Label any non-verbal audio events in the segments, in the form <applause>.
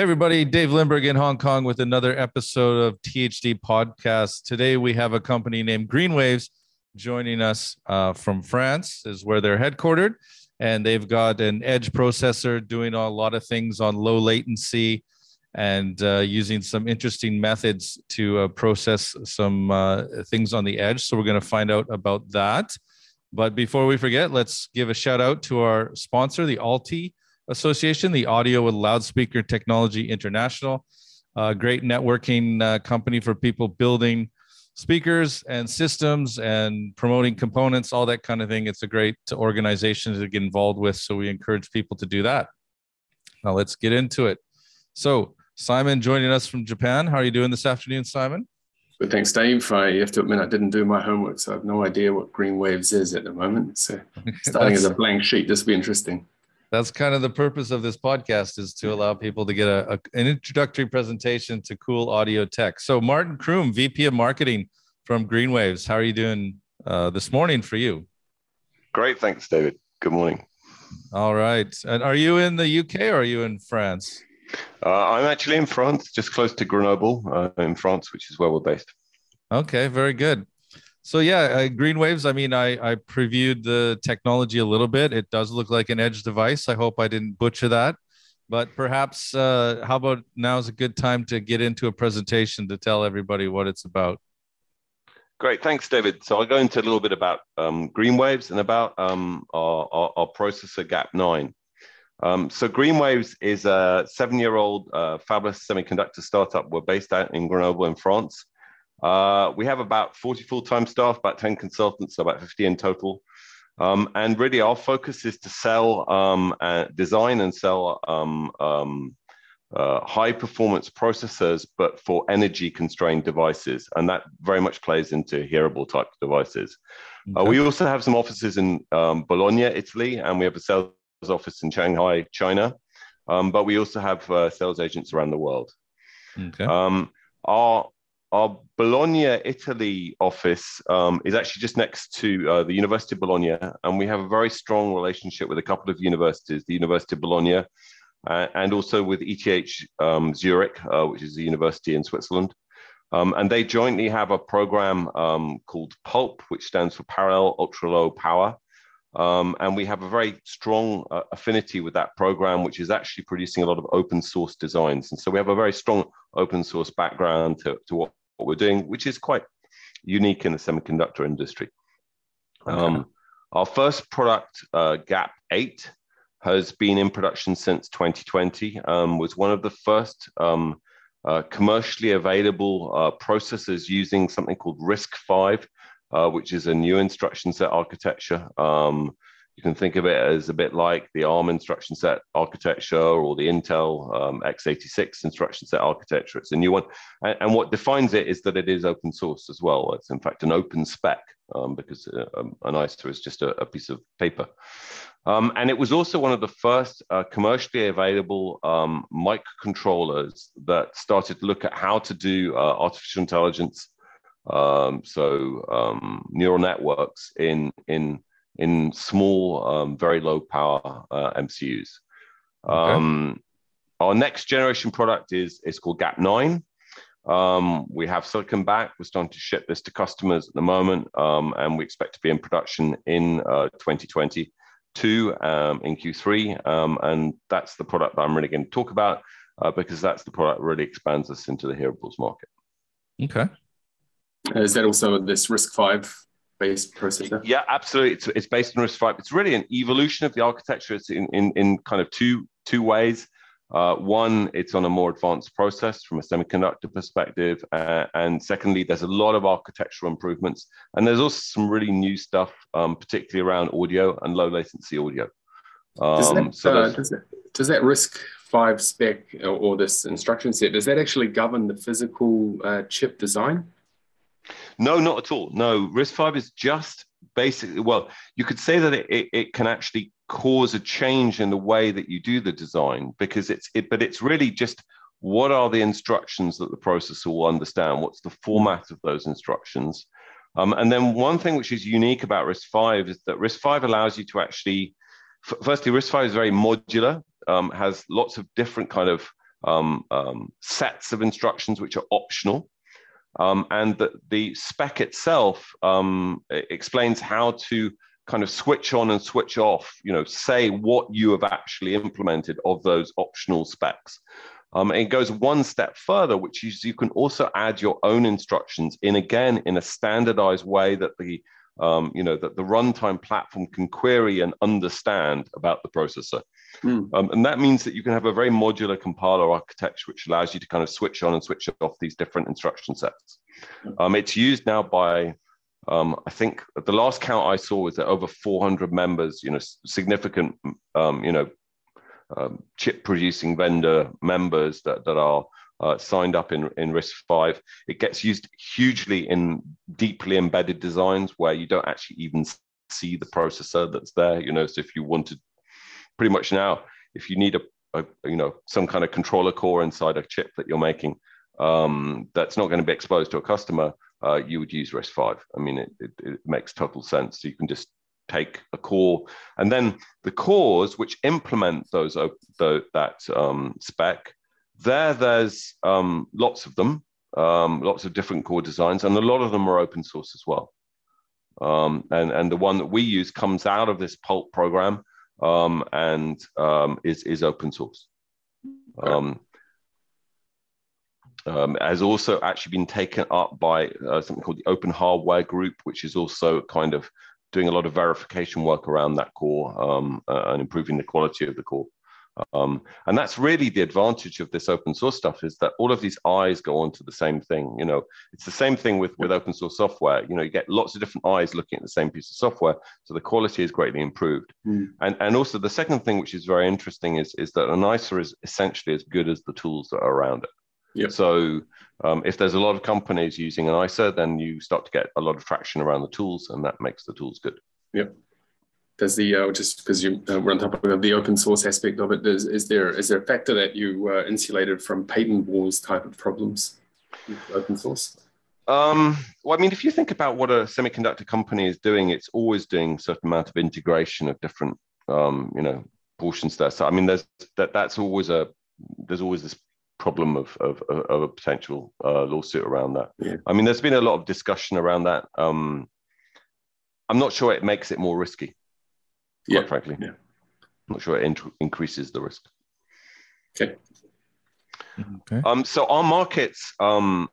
Hey, everybody, Dave Lindberg in Hong Kong with another episode of THD Podcast. Today we have a company named Greenwaves joining us uh, from France, is where they're headquartered. And they've got an edge processor doing a lot of things on low latency and uh, using some interesting methods to uh, process some uh, things on the edge. So we're going to find out about that. But before we forget, let's give a shout out to our sponsor, the Alti Association, the Audio with Loudspeaker Technology International, a great networking uh, company for people building speakers and systems and promoting components, all that kind of thing. It's a great organization to get involved with. So we encourage people to do that. Now let's get into it. So, Simon joining us from Japan. How are you doing this afternoon, Simon? But thanks, Dave. I have to admit I didn't do my homework, so I have no idea what Greenwaves is at the moment. So <laughs> starting as a blank sheet, this will be interesting that's kind of the purpose of this podcast is to allow people to get a, a, an introductory presentation to cool audio tech. So Martin Croome, VP of Marketing from Greenwaves, how are you doing uh, this morning for you? Great, thanks, David. Good morning. All right, and are you in the UK or are you in France? Uh, I'm actually in France, just close to Grenoble, uh, in France, which is where we're based. Okay, very good. So yeah, uh, Greenwaves. I mean, I I previewed the technology a little bit. It does look like an edge device. I hope I didn't butcher that. But perhaps, uh, how about now is a good time to get into a presentation to tell everybody what it's about. Great, thanks, David. So I'll go into a little bit about um, Greenwaves and about um, our, our, our, processor GAP9. Um, so Greenwaves is a seven-year-old uh, fabless semiconductor startup. We're based out in Grenoble in France. Uh, we have about 40 full-time staff, about 10 consultants, so about 50 in total. Um, and really, our focus is to sell, um, uh, design, and sell um, um uh, high-performance processors, but for energy-constrained devices, and that very much plays into hearable type devices. Uh, we also have some offices in um, Bologna, Italy, and we have a sales office in Shanghai, China. Um, but we also have uh, sales agents around the world. Okay. our our Bologna, Italy office um, is actually just next to uh, the University of Bologna, and we have a very strong relationship with a couple of universities, the University of Bologna, uh, and also with ETH um, Zurich, uh, which is a university in Switzerland. Um, and they jointly have a program um, called PULP, which stands for Parallel Ultra Low Power. Um, and we have a very strong uh, affinity with that program, which is actually producing a lot of open source designs. And so we have a very strong open source background to, to what what we're doing, which is quite unique in the semiconductor industry. Okay. Um, our first product, uh, GAP 8, has been in production since 2020, um, was one of the first um, uh, commercially available uh, processors using something called RISC-V, uh, which is a new instruction set architecture. Um, you can think of it as a bit like the ARM instruction set architecture or the Intel um, x86 instruction set architecture. It's a new one. And, and, what defines it is that it is open source as well. It's in fact an open spec um, because uh, um, an ISA is just a, a piece of paper. Um, and it was also one of the first uh, commercially available um, microcontrollers that started to look at how to do uh, artificial intelligence, um, so neural networks in in in small, um, very low power uh, MCUs. Okay. Um, our next generation product is, is called GAP9. Um, we have silicon back. We're starting to ship this to customers at the moment, um, and we expect to be in production in uh, 2022 um, in Q3. Um, and that's the product that I'm really going to talk about uh, because that's the product that really expands us into the hearables market. Okay. Is that also this RISC-V based processor? Yeah, absolutely. It's, it's based on RISC-V. It's really an evolution of the architecture. It's in, in, in kind of two, two ways. Uh, one, it's on a more advanced process from a semiconductor perspective. Uh, and secondly, there's a lot of architectural improvements. And there's also some really new stuff, um, particularly around audio and low latency audio. Um, does, that, so uh, does, that, does that RISC-V spec or, or, this instruction set, does that actually govern the physical uh, chip design? No, not at all. No, RISC-V is just basically, well, you could say that it, it, it, can actually cause a change in the way that you do the design because it's it, but it's really just what are the instructions that the processor will understand? What's the format of those instructions? Um, and then one thing which is unique about RISC-V is that RISC-V allows you to actually, firstly, RISC-V is very modular, um, has lots of different kind of um, um, sets of instructions which are optional. Um, and the, the spec itself um, explains how to kind of switch on and switch off, you know, say what you have actually implemented of those optional specs. Um, it goes one step further, which is you can also add your own instructions in again in a standardized way that the um, you know that the runtime platform can query and understand about the processor. Mm. Um, and that means that you can have a very modular compiler architecture, which allows you to kind of switch on and switch off these different instruction sets. Hmm. Um, it's used now by um, I think the last count I saw was that over 400 members, you know, significant, um, you know, um, chip producing vendor members that, that are uh, signed up in, in RISC-V. It gets used hugely in deeply embedded designs where you don't actually even see the processor that's there. You know, so if you wanted pretty much now, if you need a, a you know some kind of controller core inside a chip that you're making um, that's not going to be exposed to a customer, uh, you would use RISC-V. I mean, it, it, it makes total sense. So you can just take a core, and then the cores which implement those the, that um, spec. There, there's um, lots of them, um, lots of different core designs, and a lot of them are open source as well. Um, and and the one that we use comes out of this Pulp program um, and um, is is open source. Um, um, has also actually been taken up by uh, something called the Open Hardware Group, which is also kind of doing a lot of verification work around that core um, uh, and improving the quality of the core. Um, and that's really the advantage of this open source stuff is that all of these eyes go onto the same thing. You know, it's the same thing with, with open source software. You know, you get lots of different eyes looking at the same piece of software. So the quality is greatly improved. Mm. And, and also the second thing, which is very interesting is, is that an ISA is essentially as good as the tools that are around it. Yep. So um, if there's a lot of companies using an ISA, then you start to get a lot of traction around the tools, and that makes the tools good. Yep. Does the uh, just because you uh, we're on top of the open source aspect of it, is, is there is there a factor that you uh, insulated from patent wars type of problems with open source? Um, well, I mean, if you think about what a semiconductor company is doing, it's always doing a certain amount of integration of different, um, you know, portions there. So, I mean, there's that. That's always a there's always this problem of of, of a potential uh, lawsuit around that. Yeah. I mean, there's been a lot of discussion around that. Um, I'm not sure it makes it more risky. Quite yeah. frankly, yeah. I'm not sure it in- increases the risk. Okay. Okay. Um, so our markets um,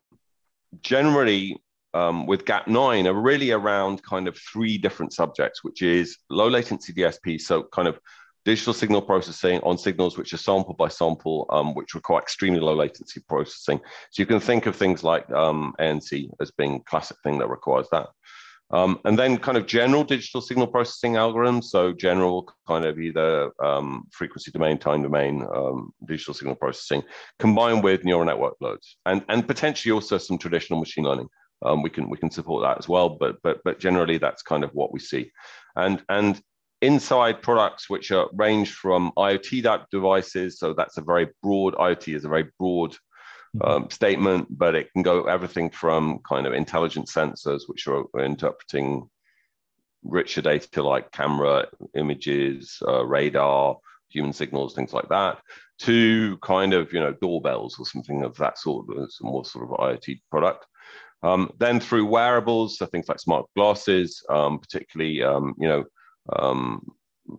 generally um, with GAP 9 are really around kind of three different subjects, which is low latency DSP, so kind of digital signal processing on signals which are sample by sample, um, which require extremely low latency processing. So you can think of things like um, ANC as being classic thing that requires that. Um, and then kind of general digital signal processing algorithms. So general kind of either um, frequency domain, time domain, um, digital signal processing, combined with neural network loads, and and potentially also some traditional machine learning. Um, we can we can support that as well, but but but generally that's kind of what we see, and and inside products which are range from IoT devices. So that's a very broad IoT is a very broad. Um, statement, but it can go everything from kind of intelligent sensors, which are interpreting richer data like camera images, uh, radar, human signals, things like that, to kind of you know doorbells or something of that sort, some more sort of IoT product. Um, then through wearables, so things like smart glasses, um, particularly um, you know um,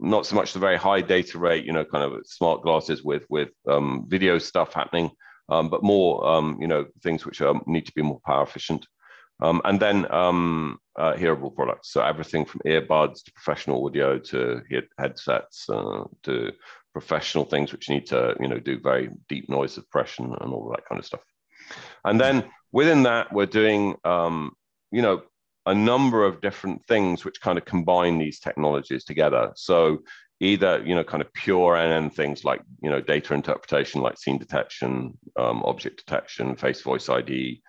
not so much the very high data rate, you know, kind of smart glasses with with um, video stuff happening, um, but more, um, you know, things which are, need to be more power efficient. Um, and then um, uh, hearable products, so everything from earbuds to professional audio to headsets uh, to professional things which need to, you know, do very deep noise suppression and all that kind of stuff. And then within that, we're doing, you know, a number of different things which kind of combine these technologies together. So either you know kind of pure NN things like you know data interpretation like scene detection, um, object detection, face voice ID,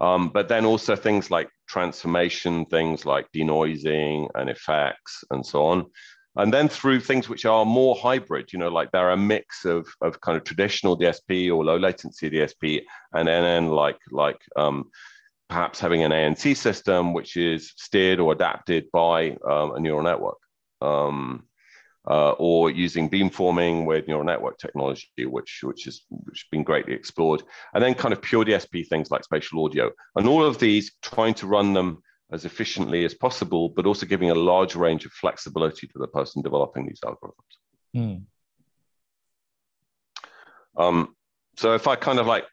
um, but then also things like transformation, things like denoising and effects and so on. And then through things which are more hybrid, you know, like they're a mix of, of kind of traditional DSP or low latency DSP and NN like like um, perhaps having an ANC system which is steered or adapted by um, a neural network. Um, uh, or using beamforming with neural network technology, which which has which has been greatly explored, and then kind of pure DSP things like spatial audio, and all of these trying to run them as efficiently as possible, but also giving a large range of flexibility to the person developing these algorithms. Mm. Um, so if I kind of like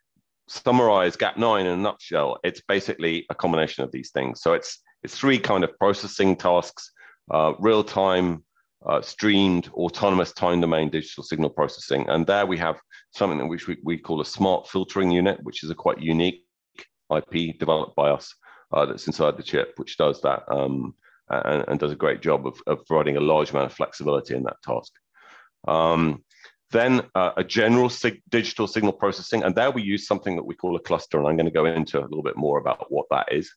summarize GAP9 in a nutshell, it's basically a combination of these things. So it's it's three kind of processing tasks, uh, real time, uh, streamed, autonomous time domain digital signal processing. And there we have something which we, we call a smart filtering unit, which is a quite unique IP developed by us uh, that's inside the chip, which does that um, and, and, does a great job of, of, providing a large amount of flexibility in that task. Um, then uh, a general sig digital signal processing, and there we use something that we call a cluster, and I'm going to go into a little bit more about what that is.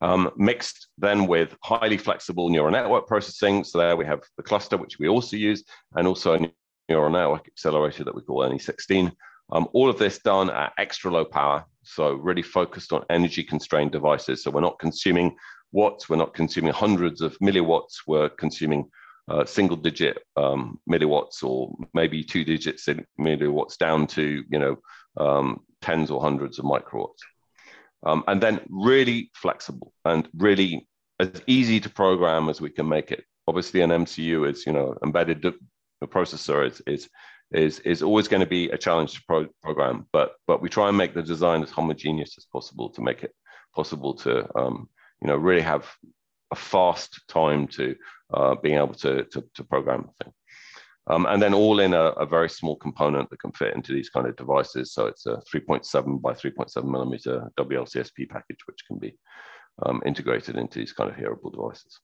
Um, mixed then with highly flexible neural network processing. So there we have the cluster, which we also use, and also a neural network accelerator that we call NE16. Um, all of this done at extra low power, so really focused on energy constrained devices. So we're not consuming watts, we're not consuming hundreds of milliwatts, we're consuming uh, single digit um, milliwatts or maybe two digits in milliwatts down to you know um, tens or hundreds of microwatts. Um, and then really flexible and really as easy to program as we can make it. Obviously an mcu is you know embedded processor is is is, is always going to be a challenge to pro- program but but we try and make the design as homogeneous as possible to make it possible to um, you know really have a fast time to uh, being able to, to, to program the thing. Um, and then all in a, a, very small component that can fit into these kind of devices. So it's a 3.7 by 3.7 millimeter WLCSP package, which can be um, integrated into these kind of hearable devices.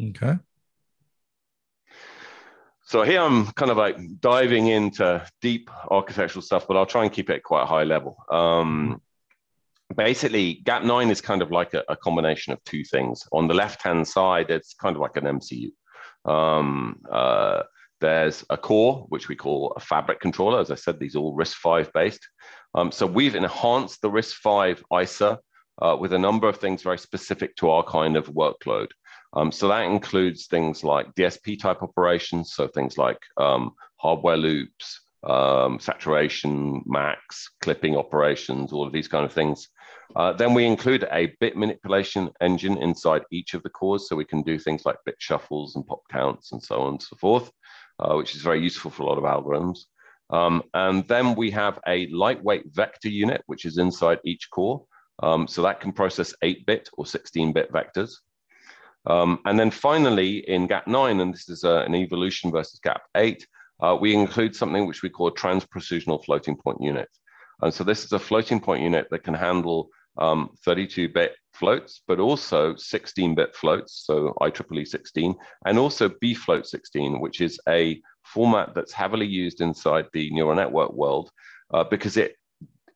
Okay. So here I'm kind of like diving into deep architectural stuff, but I'll try and keep it quite high level. Um, basically gap9 is kind of like a, a, combination of two things. On the left hand side it's kind of like an mcu um, uh, there's a core which we call a fabric controller. As i said these are all risc-v based. Um, so we've enhanced the risc-v isa uh, with a number of things very specific to our kind of workload. Um, so that includes things like dsp type operations so things like um, hardware loops um, saturation, max, clipping operations, all of these kind of things. Uh, then we include a bit manipulation engine inside each of the cores, so we can do things like bit shuffles and pop counts and so on and so forth, uh, which is very useful for a lot of algorithms. Um, and then we have a lightweight vector unit, which is inside each core. Um, so that can process 8-bit or 16-bit vectors. Um, and then finally, in GAP9, and this is uh, an evolution versus GAP8, uh, we include something which we call trans-precisional floating point unit. And so this is a floating point unit that can handle 32-bit um, floats, but also 16-bit floats, so IEEE 16, and also bfloat 16, which is a format that's heavily used inside the neural network world uh, because it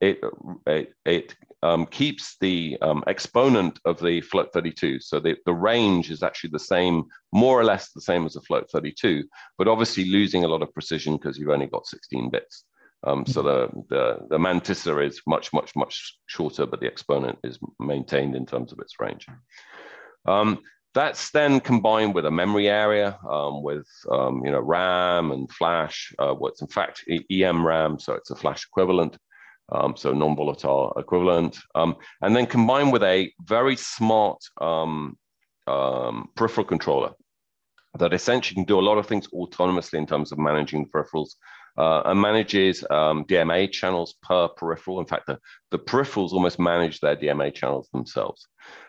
it it, it um, keeps the um, exponent of the float 32. So the, the range is actually the same, more or less the same as a float 32, but obviously losing a lot of precision because you've only got 16 bits. Um, so the, the, the mantissa is much, much, much shorter, but the exponent is maintained in terms of its range. Um, that's then combined with a memory area um, with um, you know RAM and flash. Uh, what's in fact EM RAM, so it's a flash equivalent, um, so non-volatile equivalent, um, and then combined with a very smart peripheral controller that essentially can do a lot of things autonomously in terms of managing peripherals uh, and manages um, DMA channels per peripheral. In fact, the, the peripherals almost manage their DMA channels themselves.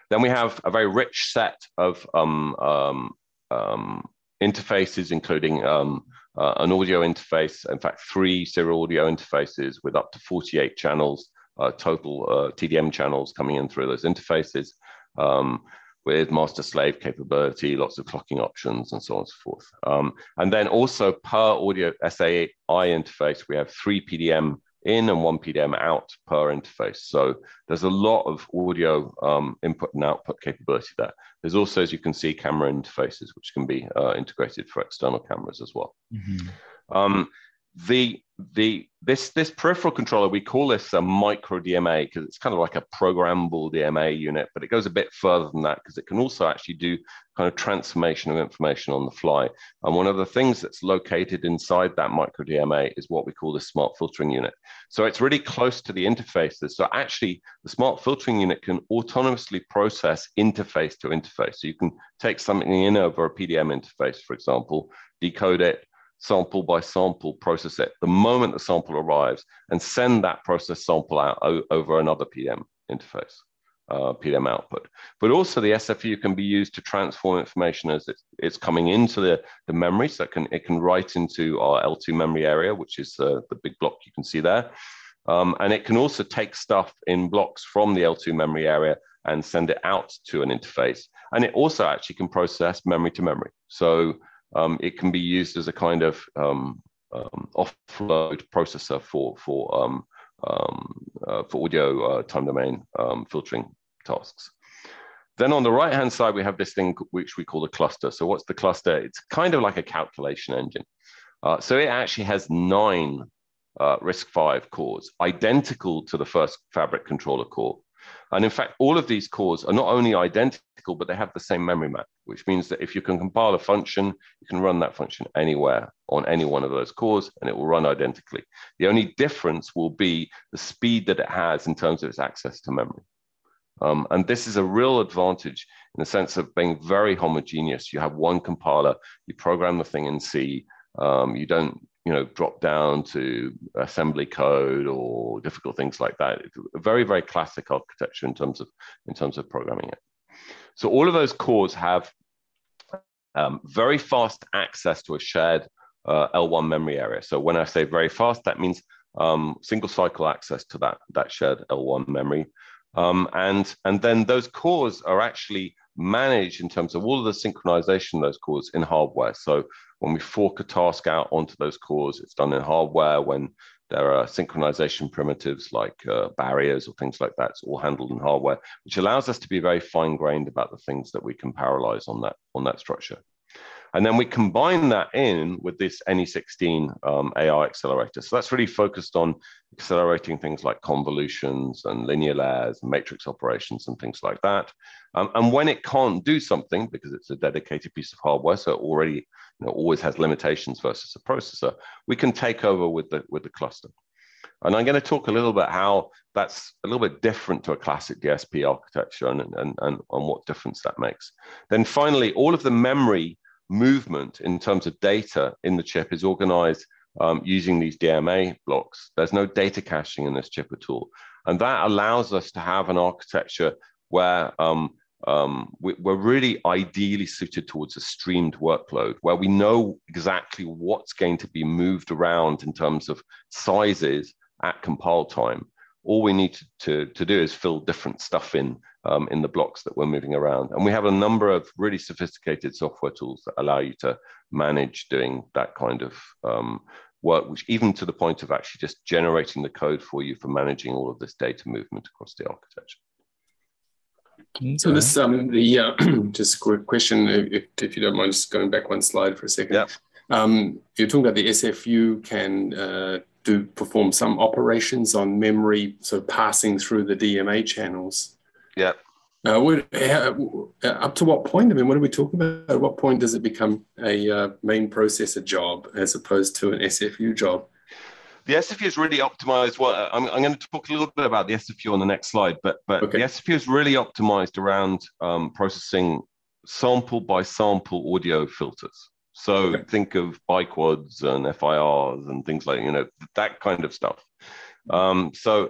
Then we have a very rich set of um, um, um interfaces, including um, uh, an audio interface, in fact, three serial audio interfaces with up to 48 channels, uh, total uh, TDM channels coming in through those interfaces. With master slave capability, lots of clocking options, and so on and so forth. Um, and then also per audio SAI interface, we have three PDM in and one PDM out per interface. So there's a lot of audio um, input and output capability there. There's also, as you can see, camera interfaces, which can be uh, integrated for external cameras as well. Mm-hmm. Um, the the this this peripheral controller we call this a micro DMA because it's kind of like a programmable DMA unit, but it goes a bit further than that because it can also actually do kind of transformation of information on the fly. And one of the things that's located inside that micro DMA is what we call the smart filtering unit. So it's really close to the interfaces. So actually, the smart filtering unit can autonomously process interface to interface. So you can take something in over a PDM interface, for example, decode it, sample by sample process it the moment the sample arrives and send that process sample out over another PDM interface, uh, PDM output. But also the SFU can be used to transform information as it's, it's coming into the, the memory. So it can, it can write into our L2 memory area, which is uh, the big block you can see there. Um, and it can also take stuff in blocks from the L2 memory area and send it out to an interface. And it also actually can process memory to memory. So um, it can be used as a kind of um, um, offload processor for for um, um, uh, for audio uh, time domain um, filtering tasks. Then on the right hand side, we have this thing which we call the cluster. So what's the cluster? It's kind of like a calculation engine. Uh, so it actually has nine uh, RISC-V cores, identical to the first fabric controller core. And in fact, all of these cores are not only identical, but they have the same memory map, which means that if you can compile a function, you can run that function anywhere on any one of those cores and it will run identically. The only difference will be the speed that it has in terms of its access to memory. Um, and this is a real advantage in the sense of being very homogeneous. You have one compiler, you program the thing in C, um, you don't you know, drop down to assembly code or difficult things like that. It's a very, very classic architecture in terms of in terms of programming it. So all of those cores have um, very fast access to a shared uh, L1 memory area. So when I say very fast, that means um, single cycle access to that, that shared L1 memory. Um, and, and then those cores are actually managed in terms of all of the synchronization of those cores in hardware. So when we fork a task out onto those cores, it's done in hardware. When there are synchronization primitives like uh, barriers or things like that, it's all handled in hardware, which allows us to be very fine grained about the things that we can parallelize on that, on that structure. And then we combine that in with this NE16 um, AI accelerator. So that's really focused on accelerating things like convolutions and linear layers and matrix operations and things like that. Um, and when it can't do something, because it's a dedicated piece of hardware, so it already you know, always has limitations versus a processor, we can take over with the, with the cluster. And I'm going to talk a little bit how that's a little bit different to a classic DSP architecture and, and, and, and what difference that makes. Then finally, all of the memory movement in terms of data in the chip is organized um, using these DMA blocks. There's no data caching in this chip at all. And that allows us to have an architecture where um, um, we, are really ideally suited towards a streamed workload where we know exactly what's going to be moved around in terms of sizes at compile time. All we need to, to, to do is fill different stuff in um, in the blocks that we're moving around. And we have a number of really sophisticated software tools that allow you to manage doing that kind of um, work, which even to the point of actually just generating the code for you for managing all of this data movement across the architecture. Okay. So this um the uh, <clears throat> just a quick question, if, if you don't mind, just going back one slide for a second. Yeah. Um, you're talking about the SFU can uh, do perform some operations on memory, so passing through the DMA channels. Yeah. Uh, what, uh, up to what point? I mean, what are we talking about? At what point does it become a uh, main processor job as opposed to an SFU job? The SFU is really optimized. Well, I'm, I'm, going to talk a little bit about the SFU on the next slide, but but okay. the SFU is really optimized around um, processing sample by sample audio filters. So okay. think of biquads and FIRs and things like you know that kind of stuff. Um, so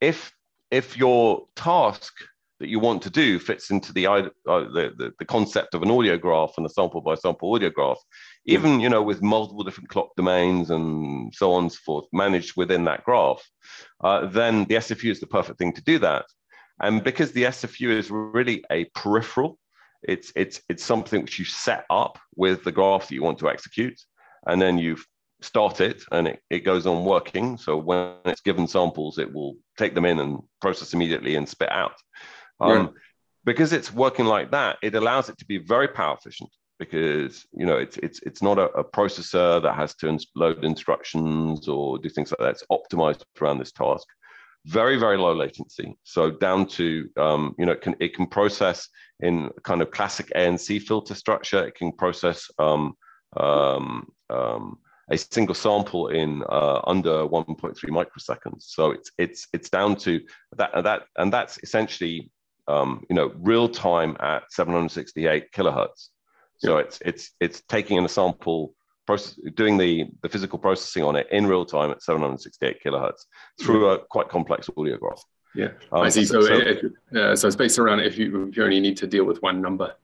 if if your task that you want to do fits into the, uh, the, the, the, concept of an audiograph and a sample by sample audiograph, even you know with multiple different clock domains and so on and so forth managed within that graph, uh, then the SFU is the perfect thing to do that. And because the SFU is really a peripheral, it's it's it's something which you set up with the graph that you want to execute, and then you start it and it, it goes on working. So when it's given samples, it will take them in and process immediately and spit out. Um, Because it's working like that, it allows it to be very power efficient. because you know it's it's it's not a, a processor that has to load instructions or do things like that. It's optimized around this task. Very very low latency. So down to um, you know it can it can process in kind of classic ANC filter structure. It can process um, um, um, a single sample in uh, under 1.3 microseconds. So it's it's it's down to that that and that's essentially um, you know real time at 768 kilohertz. So yeah. it's it's it's taking in a sample, process, doing the the physical processing on it in real time at 768 kilohertz through a quite complex audio graph. Yeah, um, I see. So, so, it, uh, so it's based around if you if you only need to deal with one number.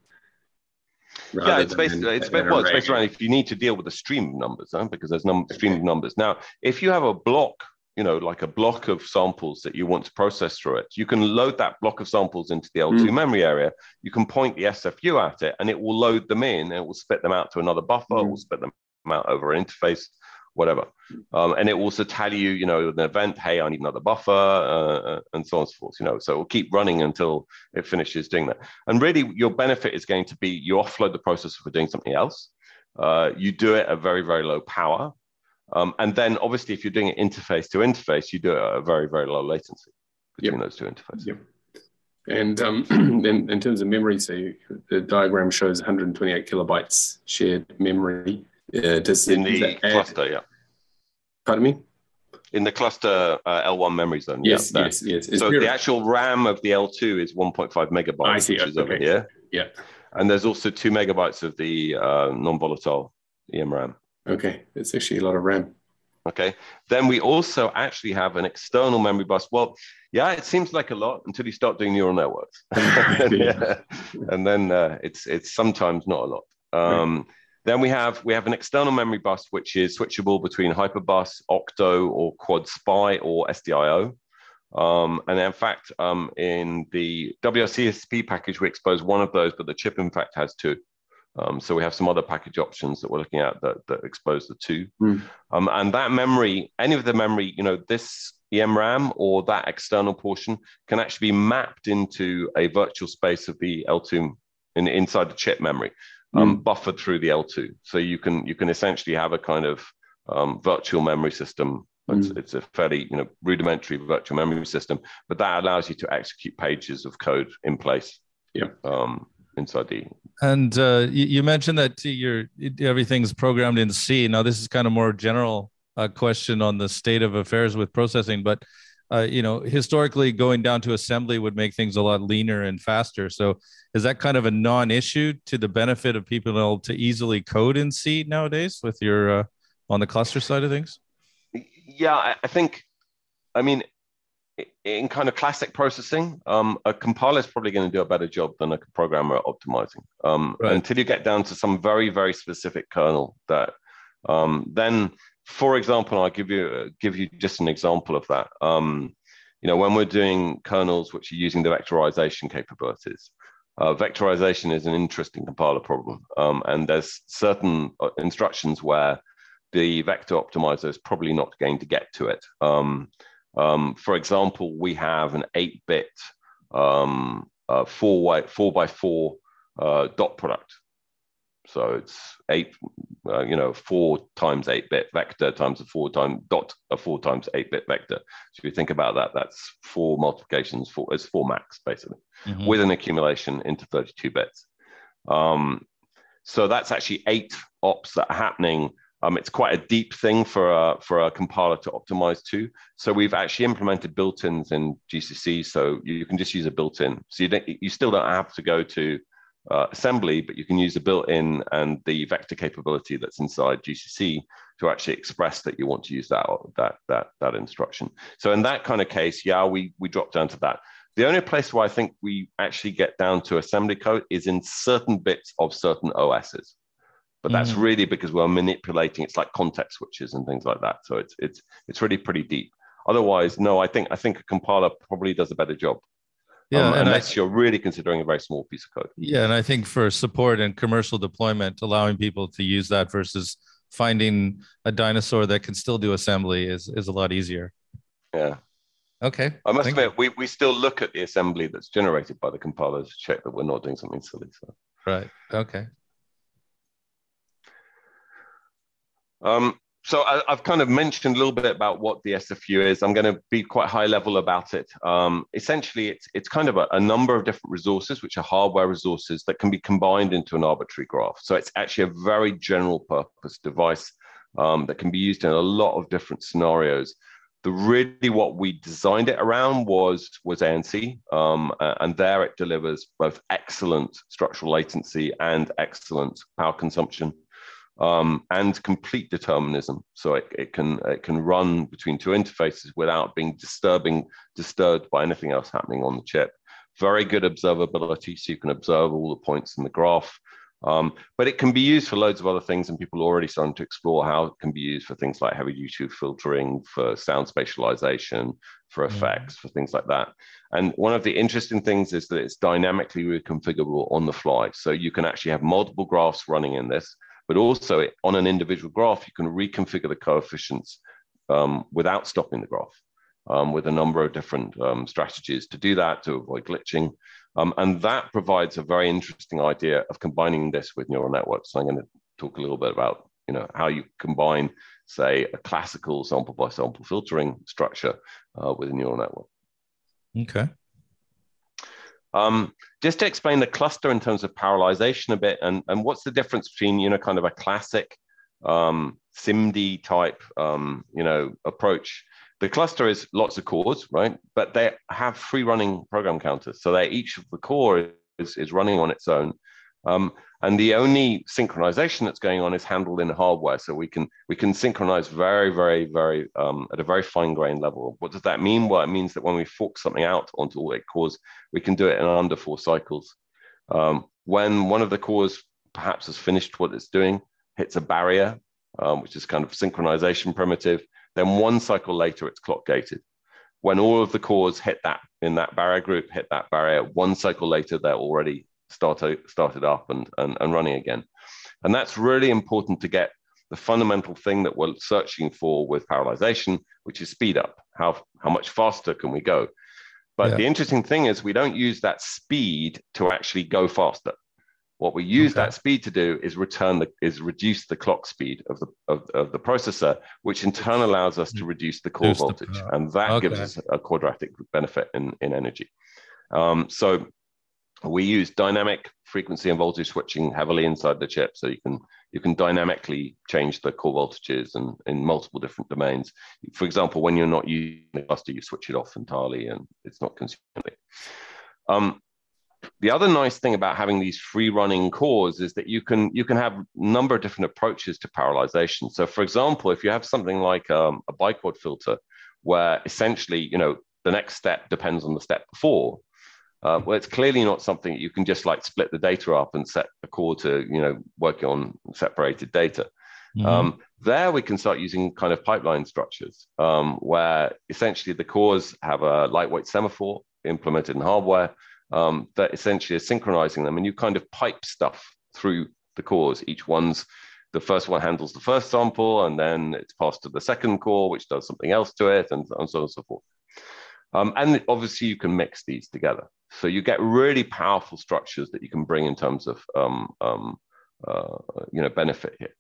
Yeah, it's based. It's, based, well, it's based around if you need to deal with a stream of numbers, huh? because there's num- stream of numbers. Now, if you have a block, you know, like a block of samples that you want to process through it, you can load that block of samples into the L2 mm. memory area. You can point the SFU at it, and it will load them in, and it will spit them out to another buffer. Mm. Will spit them out over an interface whatever. Um, and it will also tell you, you know, an event, hey, I need another buffer, uh, uh, and so on and so forth, you know. So it will keep running until it finishes doing that. And really, your benefit is going to be you offload the processor for doing something else. Uh, you do it at very, very low power. Um, and then obviously, if you're doing it interface to interface, you do it at a very, very low latency between yep. those two interfaces. Yep. And um, <clears throat> in, in terms of memory, so the diagram shows 128 kilobytes shared memory. Uh, does in the cluster, yeah. Pardon me. In the cluster uh, L1 memory zone. Yes, yeah, yes, yes. It's so the actual RAM of the L2 is 1.5 megabytes, I see, which is okay. over here. Yeah. And there's also two megabytes of the uh, non-volatile EMRAM. Okay, it's actually a lot of RAM. Okay. Then we also actually have an external memory bus. Well, yeah, it seems like a lot until you start doing neural networks, <laughs> yeah. and then uh, it's it's sometimes not a lot. Um, right. Then we have we have an external memory bus which is switchable between Hyperbus, Octo, or Quad SPI or SDIO. Um, and in fact, um, in the WLCSP package, we expose one of those, but the chip in fact has two. Um, so we have some other package options that we're looking at that, that expose the two. Mm. and that memory, any of the memory, you know, this EMRAM or that external portion can actually be mapped into a virtual space of the L2 in, inside the chip memory um, mm. buffered through the L2. So you can you can essentially have a kind of um, virtual memory system. It's, mm. it's, a fairly you know rudimentary virtual memory system, but that allows you to execute pages of code in place. Yeah. Um, inside the and uh, you, you, mentioned that your everything's programmed in C. Now this is kind of more general uh, question on the state of affairs with processing, but uh, you know, historically going down to assembly would make things a lot leaner and faster. So is that kind of a non-issue to the benefit of people to easily code in C nowadays with your uh, on the cluster side of things? Yeah, I think, I mean, in kind of classic processing, um, a compiler is probably going to do a better job than a programmer at optimizing. Um, right. Until you get down to some very, very specific kernel that um, then for example, I'll give you give you just an example of that. Um, you know, when we're doing kernels which are using the vectorization capabilities, uh, vectorization is an interesting compiler problem, um, and there's certain uh, instructions where the vector optimizer is probably not going to get to it. Um, for example, we have an 8-bit um, uh, four, four by four uh, dot product so it's eight, uh, you know, four times eight bit vector times a four time dot a four times eight bit vector. So if you think about that, that's four multiplications, four, it's four MACs basically mm-hmm. with an accumulation into 32 bits. Um, so that's actually eight ops that are happening. Um, it's quite a deep thing for a, for a compiler to optimize to. So we've actually implemented built-ins in GCC, so you, can just use a built-in. So you, you still don't have to go to uh, assembly, but you can use the built-in and the vector capability that's inside GCC to actually express that you want to use that that that that instruction. So in that kind of case, yeah, we we drop down to that. The only place where I think we actually get down to assembly code is in certain bits of certain OSs. But that's mm. really because we're manipulating. It's like context switches and things like that. So it's it's it's really pretty deep. Otherwise, no, I think I think a compiler probably does a better job yeah, um, unless I, you're really considering a very small piece of code. Yeah, and I think for support and commercial deployment, allowing people to use that versus finding a dinosaur that can still do assembly is is a lot easier. Yeah. Okay. I must Thank admit, we, we still look at the assembly that's generated by the compiler to check that we're not doing something silly. So. Right. Okay. Um, so I, have kind of mentioned a little bit about what the SFU is. I'm going to be quite high level about it. Um, essentially, it's it's kind of a, a, number of different resources, which are hardware resources that can be combined into an arbitrary graph. So it's actually a very general purpose device um, that can be used in a lot of different scenarios. The really what we designed it around was was ANC, um, and there it delivers both excellent structural latency and excellent power consumption um, and complete determinism. So it, it can it can run between two interfaces without being disturbing disturbed by anything else happening on the chip. Very good observability, so you can observe all the points in the graph. Um, but it can be used for loads of other things, and people are already starting to explore how it can be used for things like heavy duty filtering, for sound spatialization, for effects, for things like that. And one of the interesting things is that it's dynamically reconfigurable on the fly. So you can actually have multiple graphs running in this but also on an individual graph, you can reconfigure the coefficients um, without stopping the graph um, with a number of different um, strategies to do that, to avoid glitching. Um, and that provides a very interesting idea of combining this with neural networks. So I'm going to talk a little bit about you know, how you combine, say, a classical sample by sample filtering structure uh, with a neural network. Okay. Um, just to explain the cluster in terms of parallelization a bit, and, and what's the difference between you know kind of a classic um, SIMD type um, you know approach. The cluster is lots of cores, right? But they have free running program counters, so they each of the core is, is running on its own, um, and the only synchronization that's going on is handled in hardware. So we can we can synchronize very, very, very um, at a very fine grained level. What does that mean? Well, it means that when we fork something out onto all eight cores, we can do it in under four cycles. Um, when one of the cores perhaps has finished what it's doing, hits a barrier, um, which is kind of synchronization primitive, then one cycle later it's clock gated. When all of the cores hit that in that barrier group, hit that barrier, one cycle later they're already started started up and, and, and running again. And that's really important to get the fundamental thing that we're searching for with parallelization, which is speed up. How, how much faster can we go? But yeah. the interesting thing is we don't use that speed to actually go faster. What we use okay. that speed to do is return the is reduce the clock speed of the of, of the processor, which in turn allows us to reduce the core voltage, the and that okay. gives us a quadratic benefit in in energy. Um, so we use dynamic frequency and voltage switching heavily inside the chip, so you can you can dynamically change the core voltages and in multiple different domains. For example, when you're not using the cluster, you switch it off entirely, and it's not consuming. Um, the other nice thing about having these free running cores is that you can you can have a number of different approaches to parallelization. So, for example, if you have something like um, a biquad filter, where essentially you know the next step depends on the step before, uh, well, it's clearly not something you can just like split the data up and set a core to, you know, working on separated data. Mm-hmm. Um, there we can start using kind of pipeline structures um, where essentially the cores have a lightweight semaphore implemented in hardware um, that essentially is synchronizing them and you kind of pipe stuff through the cores. Each one's the first one handles the first sample and then it's passed to the second core, which does something else to it and, and so on and so forth. Um, and obviously you can mix these together. So you get really powerful structures that you can bring in terms of um, um, uh, you know benefit here.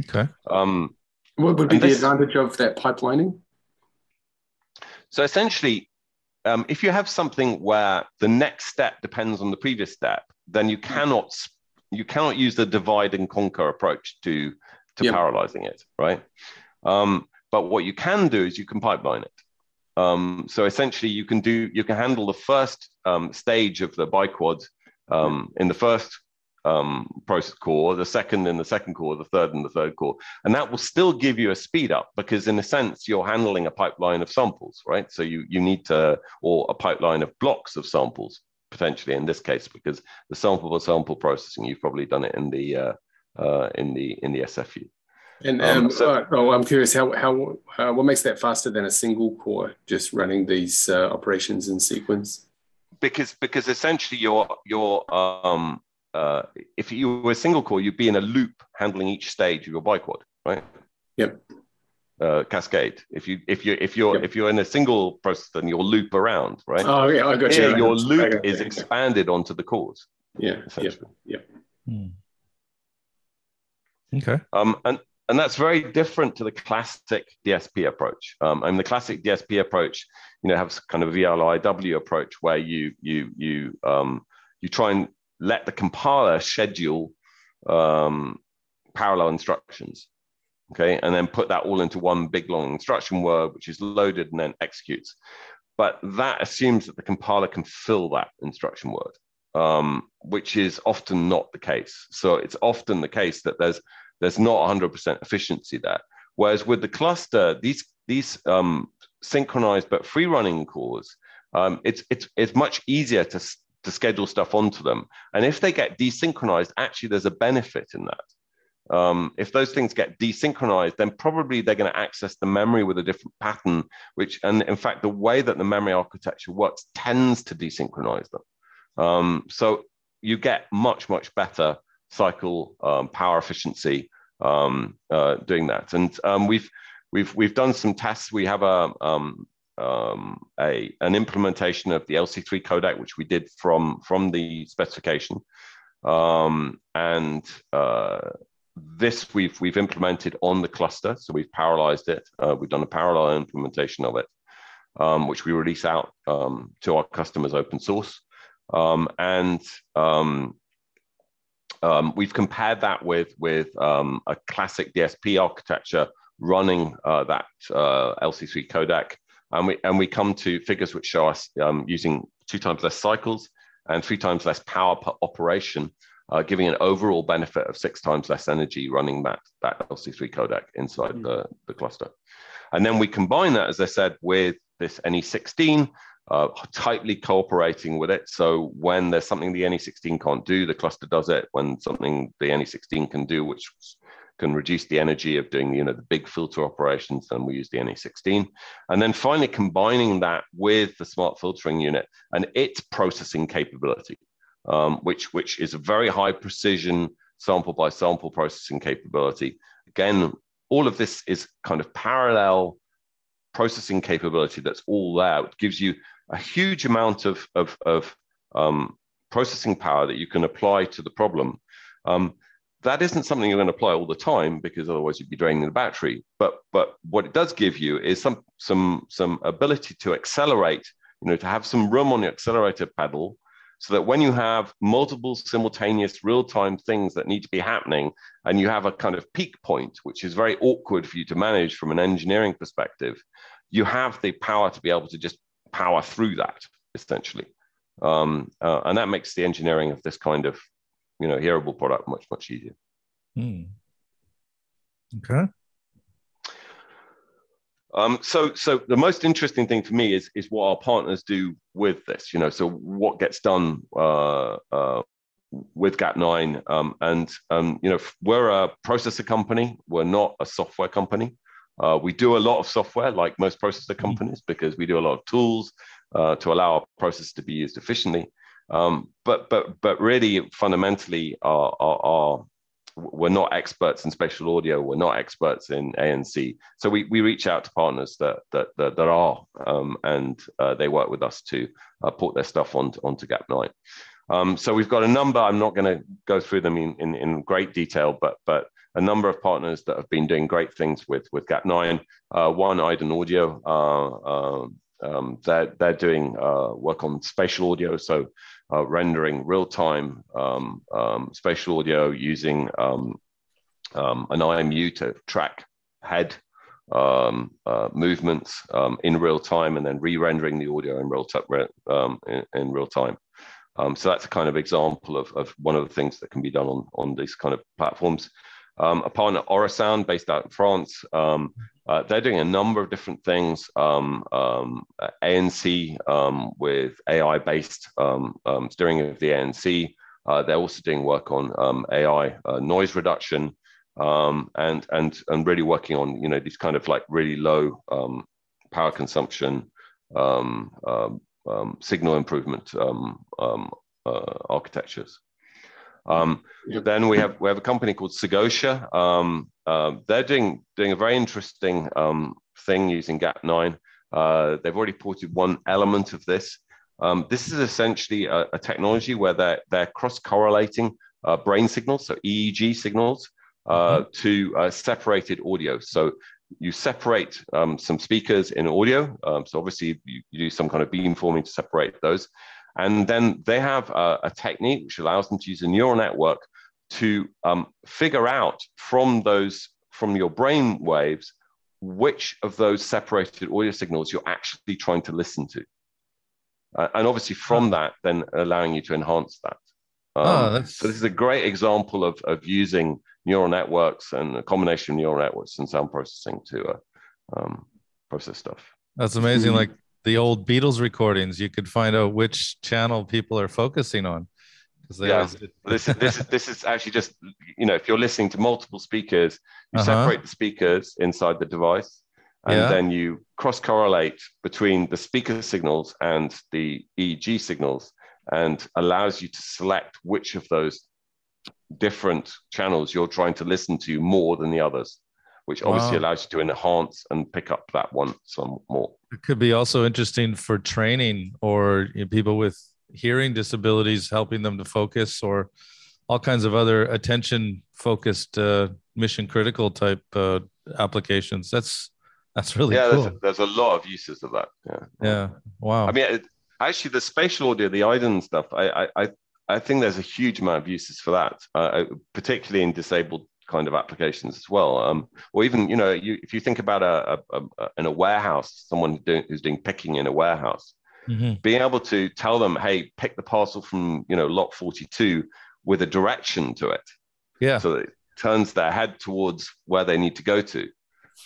Okay. Um, what would be the this, advantage of that pipelining? So essentially, um, if you have something where the next step depends on the previous step, then you cannot you cannot use the divide and conquer approach to to yep. parallelizing it, right? Um, but what you can do is you can pipeline it. Um, so essentially, you can do you can handle the first um, stage of the biquad um, in the first um, process core, the second in the second core, the third in the third core, and that will still give you a speed up because, in a sense, you're handling a pipeline of samples, right? So you you need to or a pipeline of blocks of samples potentially in this case because the sample by sample processing you've probably done it in the uh, uh, in the in the SFU. And um, um, so, oh, I'm curious how how uh, what makes that faster than a single core just running these uh, operations in sequence? Because because essentially your your um uh, if you were a single core, you'd be in a loop handling each stage of your biquad, right? Yep. Uh, cascade. If you if you if you're yep. if you're in a single process, then you'll loop around, right? Oh yeah, I got you. Yeah, your loop is expanded onto the cores. Yeah. Yep. Yep. Hmm. Okay. Um, and and that's very different to the classic DSP approach. Um, I mean, the classic DSP approach, you know, has kind of VLIW approach where you you you um, you try and let the compiler schedule um, parallel instructions, okay, and then put that all into one big long instruction word, which is loaded and then executes. But that assumes that the compiler can fill that instruction word, um, which is often not the case. So it's often the case that there's there's not 100% efficiency there. Whereas with the cluster, these these um, synchronized but free running cores, um, it's it's it's much easier to to schedule stuff onto them. And if they get desynchronized, actually there's a benefit in that. Um, if those things get desynchronized, then probably they're going to access the memory with a different pattern, which, and in fact, the way that the memory architecture works tends to desynchronize them. Um, so you get much, much better cycle um, power efficiency um, uh, doing that. And um, we've we've we've done some tests. We have a um, um, a an implementation of the LC3 codec, which we did from from the specification, um, and uh, this we've we've implemented on the cluster. So we've parallelized it. Uh, we've done a parallel implementation of it, which we release out to our customers open source. And um, we've compared that with, with um, a classic DSP architecture running uh, that uh, LC3 codec. And we, and we come to figures which show us um, using two times less cycles and three times less power per operation, uh, giving an overall benefit of six times less energy running that, that LC3 codec inside mm. the, the cluster. And then we combine that, as I said, with this NE16, uh, tightly cooperating with it. So when there's something the NE16 can't do, the cluster does it. When something the NE16 can do, which can reduce the energy of doing you know the big filter operations, then we use the NE16. And then finally combining that with the smart filtering unit and its processing capability, um, which which is a very high precision sample by sample processing capability. Again, all of this is kind of parallel processing capability that's all out gives you a huge amount of, of, of um, processing power that you can apply to the problem. Um, that isn't something you're going to apply all the time because otherwise you'd be draining the battery. But but what it does give you is some some some ability to accelerate. You know, to have some room on the accelerator pedal, so that when you have multiple simultaneous real-time things that need to be happening, and you have a kind of peak point, which is very awkward for you to manage from an engineering perspective, you have the power to be able to just power through that essentially. Um, uh, and that makes the engineering of this kind of, you know, hearable product much, much easier. Hmm. Okay. Um, so, so the most interesting thing for me is is what our partners do with this. You know, so what gets done uh, uh, with Gap9, um, and um, you know, we're a processor company. We're not a software company. Uh, we do a lot of software, like most processor mm-hmm. companies, because we do a lot of tools uh, to allow our process to be used efficiently. Um, but but but really, fundamentally, our, our, our, we're not experts in spatial audio. We're not experts in ANC. So we, we reach out to partners that that that, that are, um, and uh, they work with us to uh, port their stuff on, onto Gap9. Um, so we've got a number. I'm not going to go through them in, in, in great detail, but but a number of partners that have been doing great things with, with Gap9. Uh, one, Iden Audio, uh, um, um, they're, they're doing uh, work on spatial audio, so uh, rendering real-time um, um, spatial audio using um, um, an IMU to track head um, uh, movements um, in real time and then re-rendering the audio in real, um, in, in, real time. Um, so that's a kind of example of, of one of the things that can be done on, on these kind of platforms. Um, a partner, Orosound, based out in France, um, uh, they're doing a number of different things. Um, um ANC um, with AI-based um, steering of the ANC. Uh, they're also doing work on AI uh, noise reduction and and and really working on you know these kind of like really low power consumption signal improvement uh, architectures. Um, then we have we have a company called Segotia. Um, uh, they're doing doing a very interesting um, thing using Gap9. Uh, they've already ported one element of this. Um, this is essentially a, a, technology where they're they're cross correlating uh, brain signals, so EEG signals, uh, mm-hmm. to uh, separated audio. So you separate um, some speakers in audio. Um, so obviously you, you, do some kind of beamforming to separate those. And then they have a, a technique which allows them to use a neural network to um, figure out from those, from your brain waves, which of those separated audio signals you're actually trying to listen to. Uh, and obviously from that, then allowing you to enhance that. Um, oh, so this is a great example of, of using neural networks and a combination of neural networks and sound processing to uh, um, process stuff. That's amazing. Like the old Beatles recordings, you could find out which channel people are focusing on. Yeah, always... this is this is this is actually just you know if you're listening to multiple speakers, you uh-huh. separate the speakers inside the device, and yeah. then you cross correlate between the speaker signals and the EEG signals, and allows you to select which of those different channels you're trying to listen to more than the others, which obviously wow. allows you to enhance and pick up that one some more. It could be also interesting for training or you know, people with hearing disabilities, helping them to focus or all kinds of other attention focused uh, mission critical type uh, applications. That's that's really yeah. Cool. There's, a, there's a lot of uses of that. Yeah. Yeah. Wow. I mean, it, actually, the spatial audio, the IDEN stuff, I, I I think there's a huge amount of uses for that, uh, uh, particularly in disabled kind of applications as well. Um, or even, you know, you, if you think about a, a, a, in a warehouse, someone doing, who's doing picking in a warehouse, mm-hmm. being able to tell them, hey, pick the parcel from, you know, lot 42 with a direction to it. Yeah. So it turns their head towards where they need to go to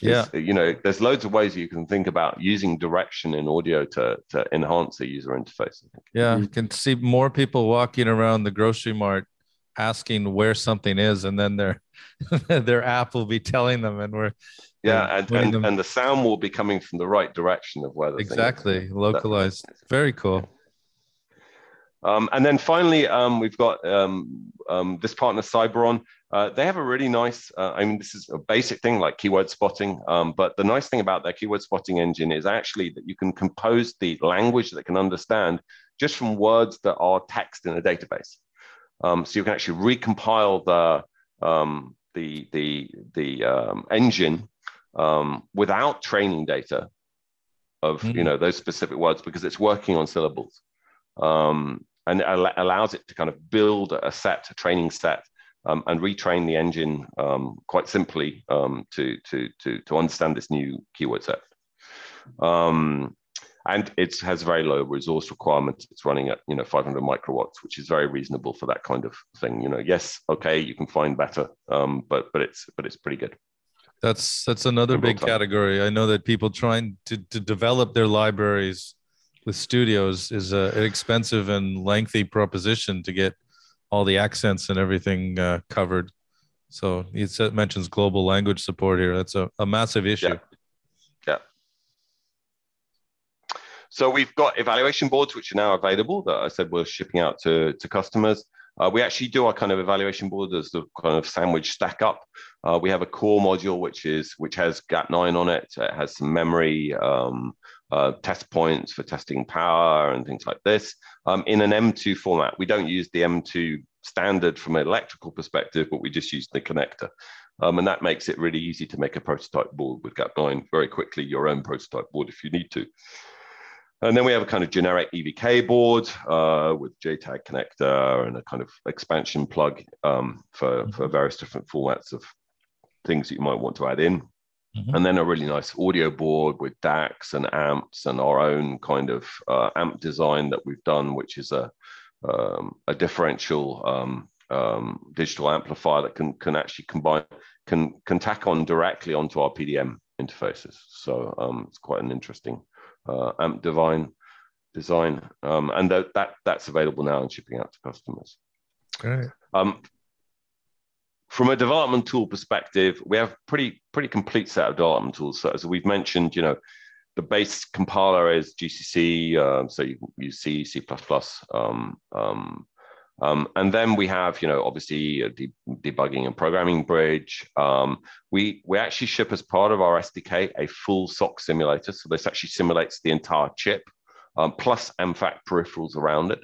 yeah you know there's loads of ways you can think about using direction in audio to to enhance the user interface yeah you can see more people walking around the grocery mart asking where something is and then their <laughs> their app will be telling them and we're yeah and and, and the sound will be coming from the right direction of where the exactly. Localized. very cool. Um, and then finally, um, we've got um, um this partner, Cyberon. Uh, they have a really nice, uh, I mean, this is a basic thing like keyword spotting, um, but the nice thing about their keyword spotting engine is actually that you can compose the language that can understand just from words that are text in a database. Um, so you can actually recompile the, um, the, the, the um, engine um, without training data of, mm-hmm. you know, those specific words because it's working on syllables. Um, and it allows it to kind of build a set, a training set um, and retrain the engine um, quite simply um, to, to, to, to understand this new keyword set. Um, and it has very low resource requirements. It's running at you know 500 microwatts, which is very reasonable for that kind of thing. You know, yes, okay, you can find better, um, but but it's but it's pretty good. That's that's another big category. I know that people trying to, to develop their libraries with studios is a, an expensive and lengthy proposition to get all the accents and everything uh, covered. So it mentions global language support here. That's a, a massive issue. Yeah. So we've got evaluation boards, which are now available that I said we're shipping out to, to customers. Uh, we actually do our kind of evaluation board as the kind of sandwich stack up. Uh, we have a core module which is which has GAP9 on it. It has some memory, um, uh, test points for testing power and things like this um, in an M2 format. We don't use the M2 standard from an electrical perspective, but we just use the connector. Um, and that makes it really easy to make a prototype board with GAP9 very quickly, your own prototype board if you need to. And then we have a kind of generic EVK board uh, with JTAG connector and a kind of expansion plug um, for, for various different formats of things that you might want to add in. Mm-hmm. And then a really nice audio board with DACs and amps and our own kind of uh, amp design that we've done, which is a, um, a differential um, um, digital amplifier that can, can actually combine, can, can tack on directly onto our PDM interfaces. So um, it's quite an interesting uh, amp divine design. Um, and that, that, that's available now and shipping out to customers. Great. Um, from a development tool perspective, we have pretty pretty complete set of development tools. So as we've mentioned, you know, the base compiler is GCC, um, so you use C, C++, um, um, um, and then we have, you know, obviously de- debugging and programming bridge. Um, we we actually ship as part of our SDK a full SOC simulator, so this actually simulates the entire chip um, plus AmFAC peripherals around it.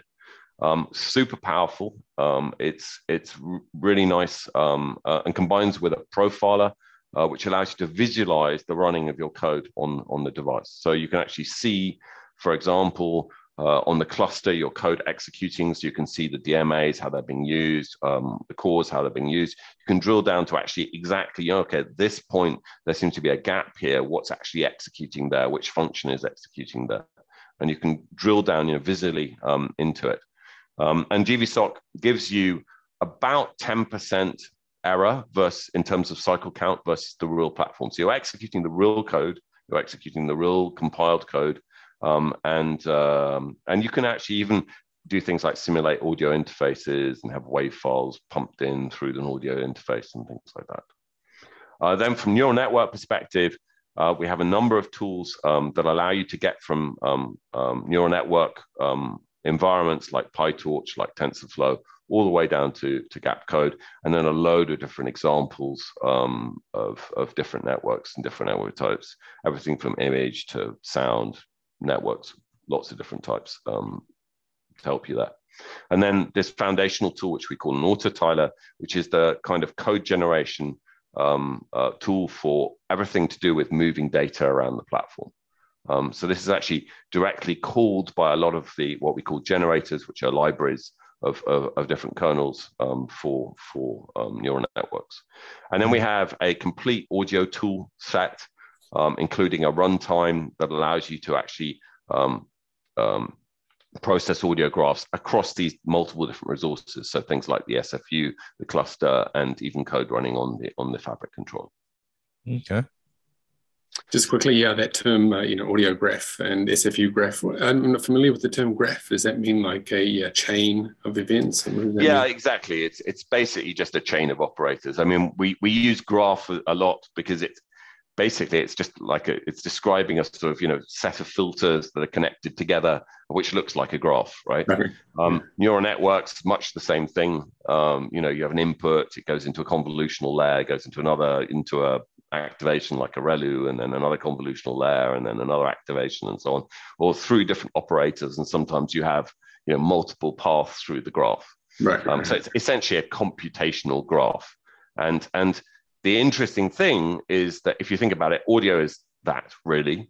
Um, super powerful. Um, it's it's really nice um, uh, and combines with a profiler, uh, which allows you to visualize the running of your code on on the device. So you can actually see, for example, uh, on the cluster, your code executing, so you can see the DMAs, how they're being used, um, the cores, how they're being used. You can drill down to actually exactly, you know, okay, at this point, there seems to be a gap here. What's actually executing there? Which function is executing there? And you can drill down, you know, visually um, into it. Um, and GVSOC gives you about 10% error versus in terms of cycle count versus the real platform. So you're executing the real code, you're executing the real compiled code um, and um, and you can actually even do things like simulate audio interfaces and have wave files pumped in through an audio interface and things like that. Uh, then from neural network perspective, uh, we have a number of tools um, that allow you to get from um, um, neural network um, environments like PyTorch, like TensorFlow, all the way down to, to gap code, and then a load of different examples um, of, of different networks and different network types, everything from image to sound networks, lots of different types um, to help you there. And then this foundational tool, which we call an autotiler, which is the kind of code generation um, uh, tool for everything to do with moving data around the platform. Um, so this is actually directly called by a lot of the what we call generators, which are libraries of, of, of different kernels um, for, for um, neural networks. And then we have a complete audio tool set um, including a runtime that allows you to actually um, um, process audio graphs across these multiple different resources. So things like the SFU, the cluster, and even code running on the on the fabric control. Okay. Just quickly, yeah, that term, uh, you know, audio graph and SFU graph. I'm not familiar with the term graph. Does that mean like a, a chain of events? Yeah, mean? exactly. It's it's basically just a chain of operators. I mean, we we use graph a lot because it's basically it's just like a, it's describing a sort of you know set of filters that are connected together which looks like a graph right, right. Um, neural networks much the same thing. Um, you know you have an input it goes into a convolutional layer goes into another into a activation like a ReLU and then another convolutional layer and then another activation and so on or through different operators and sometimes you have you know multiple paths through the graph. Right, um, so it's essentially a computational graph. And and the interesting thing is that if you think about it, audio is that really.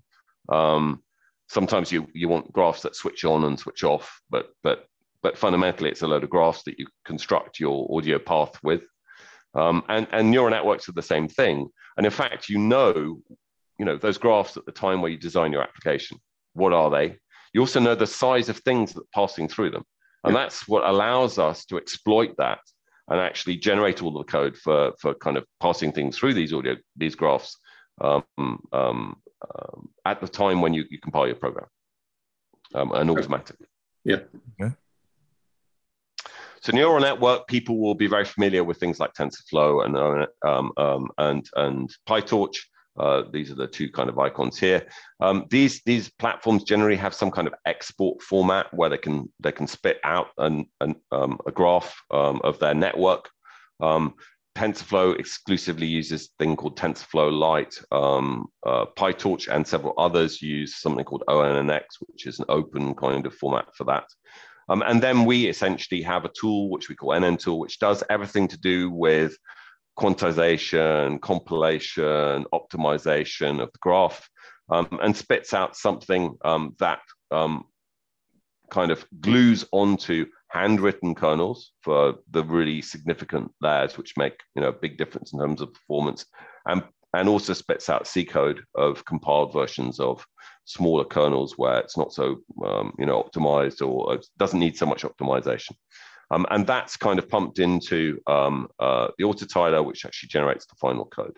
Um, sometimes you you want graphs that switch on and switch off, but but but fundamentally it's a load of graphs that you construct your audio path with. Um, and, and neural networks are the same thing. And in fact, you know, you know, those graphs at the time where you design your application, what are they? You also know the size of things that are passing through them. And that's what allows us to exploit that and actually generate all the code for for kind of passing things through these audio these graphs um, um, um, at the time when you, you compile your program um, and automatically. Yeah. Okay. So neural network people will be very familiar with things like TensorFlow and um, um, and and PyTorch. Uh, these are the two kind of icons here. Um, these these platforms generally have some kind of export format where they can they can spit out an, an um, a graph um, of their network. Um, TensorFlow exclusively uses a thing called TensorFlow Lite. Um, uh, PyTorch and several others use something called ONNX, which is an open kind of format for that. Um, and then we essentially have a tool which we call NNTool, which does everything to do with quantization, compilation, optimization of the graph, um, and spits out something um, that um, kind of glues onto handwritten kernels for the really significant layers, which make you know a big difference in terms of performance, and and also spits out C code of compiled versions of smaller kernels where it's not so um, you know optimized or doesn't need so much optimization. Um, and that's kind of pumped into um, uh, the autotiler, which actually generates the final code.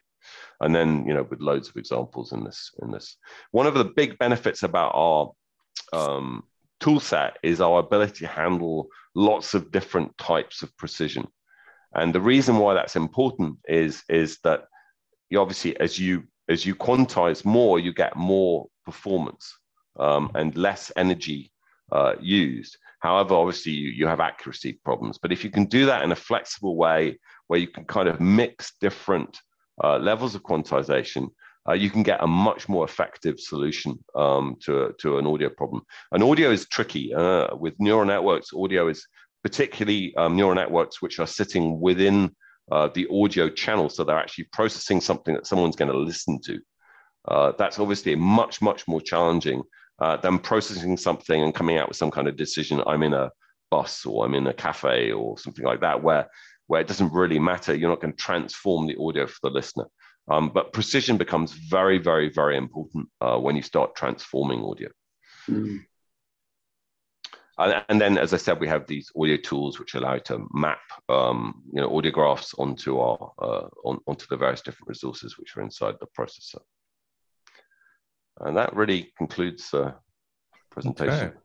And then, you know, with loads of examples in this, in this. One of the big benefits about our um, tool set is our ability to handle lots of different types of precision. And the reason why that's important is, is that you obviously, as you as you quantize more, you get more performance um, and less energy uh, used. However, obviously you, you have accuracy problems, but if you can do that in a flexible way where you can kind of mix different uh, levels of quantization, uh, you can get a much more effective solution um, to, to an audio problem. And audio is tricky. Uh, with neural networks, audio is particularly um, neural networks which are sitting within uh, the audio channel. So they're actually processing something that someone's going to listen to. Uh, that's obviously much, much more challenging uh, than processing something and coming out with some kind of decision. I'm in a bus or I'm in a cafe or something like that, where, where it doesn't really matter. You're not going to transform the audio for the listener. Um, but precision becomes very, very, very important uh, when you start transforming audio. Mm. And, and, then, as I said, we have these audio tools which allow you to map, um, you know, audio graphs onto our uh, on, onto the various different resources which are inside the processor. And that really concludes the presentation. Okay.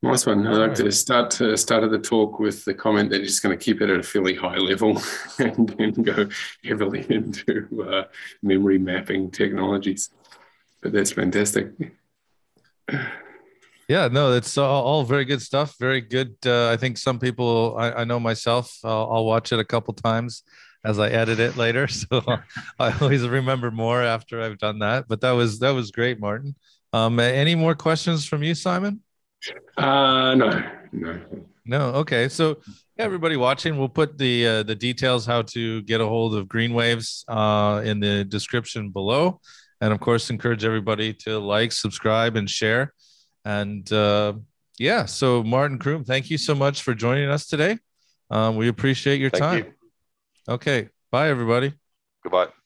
Nice one. I'd like to start uh, started the talk with the comment that you're just going to keep it at a fairly high level <laughs> and then go heavily <laughs> into uh, memory mapping technologies. But that's fantastic. Yeah, no, that's all, all very good stuff. Very good. Uh, I think some people, I, I know myself, I'll, I'll, watch it a couple times as I edit it later. <laughs> So I always remember more after I've done that. But that was that was great, Martin. Um, any more questions from you, Simon? Uh, no, no. No. Okay. So everybody watching, we'll put the uh, the details how to get a hold of Greenwaves uh, in the description below, and of course, encourage everybody to like, subscribe, and share. And uh, yeah, so Martin Croome, thank you so much for joining us today. Um, we appreciate your thank time. You. Okay. Bye, everybody. Goodbye.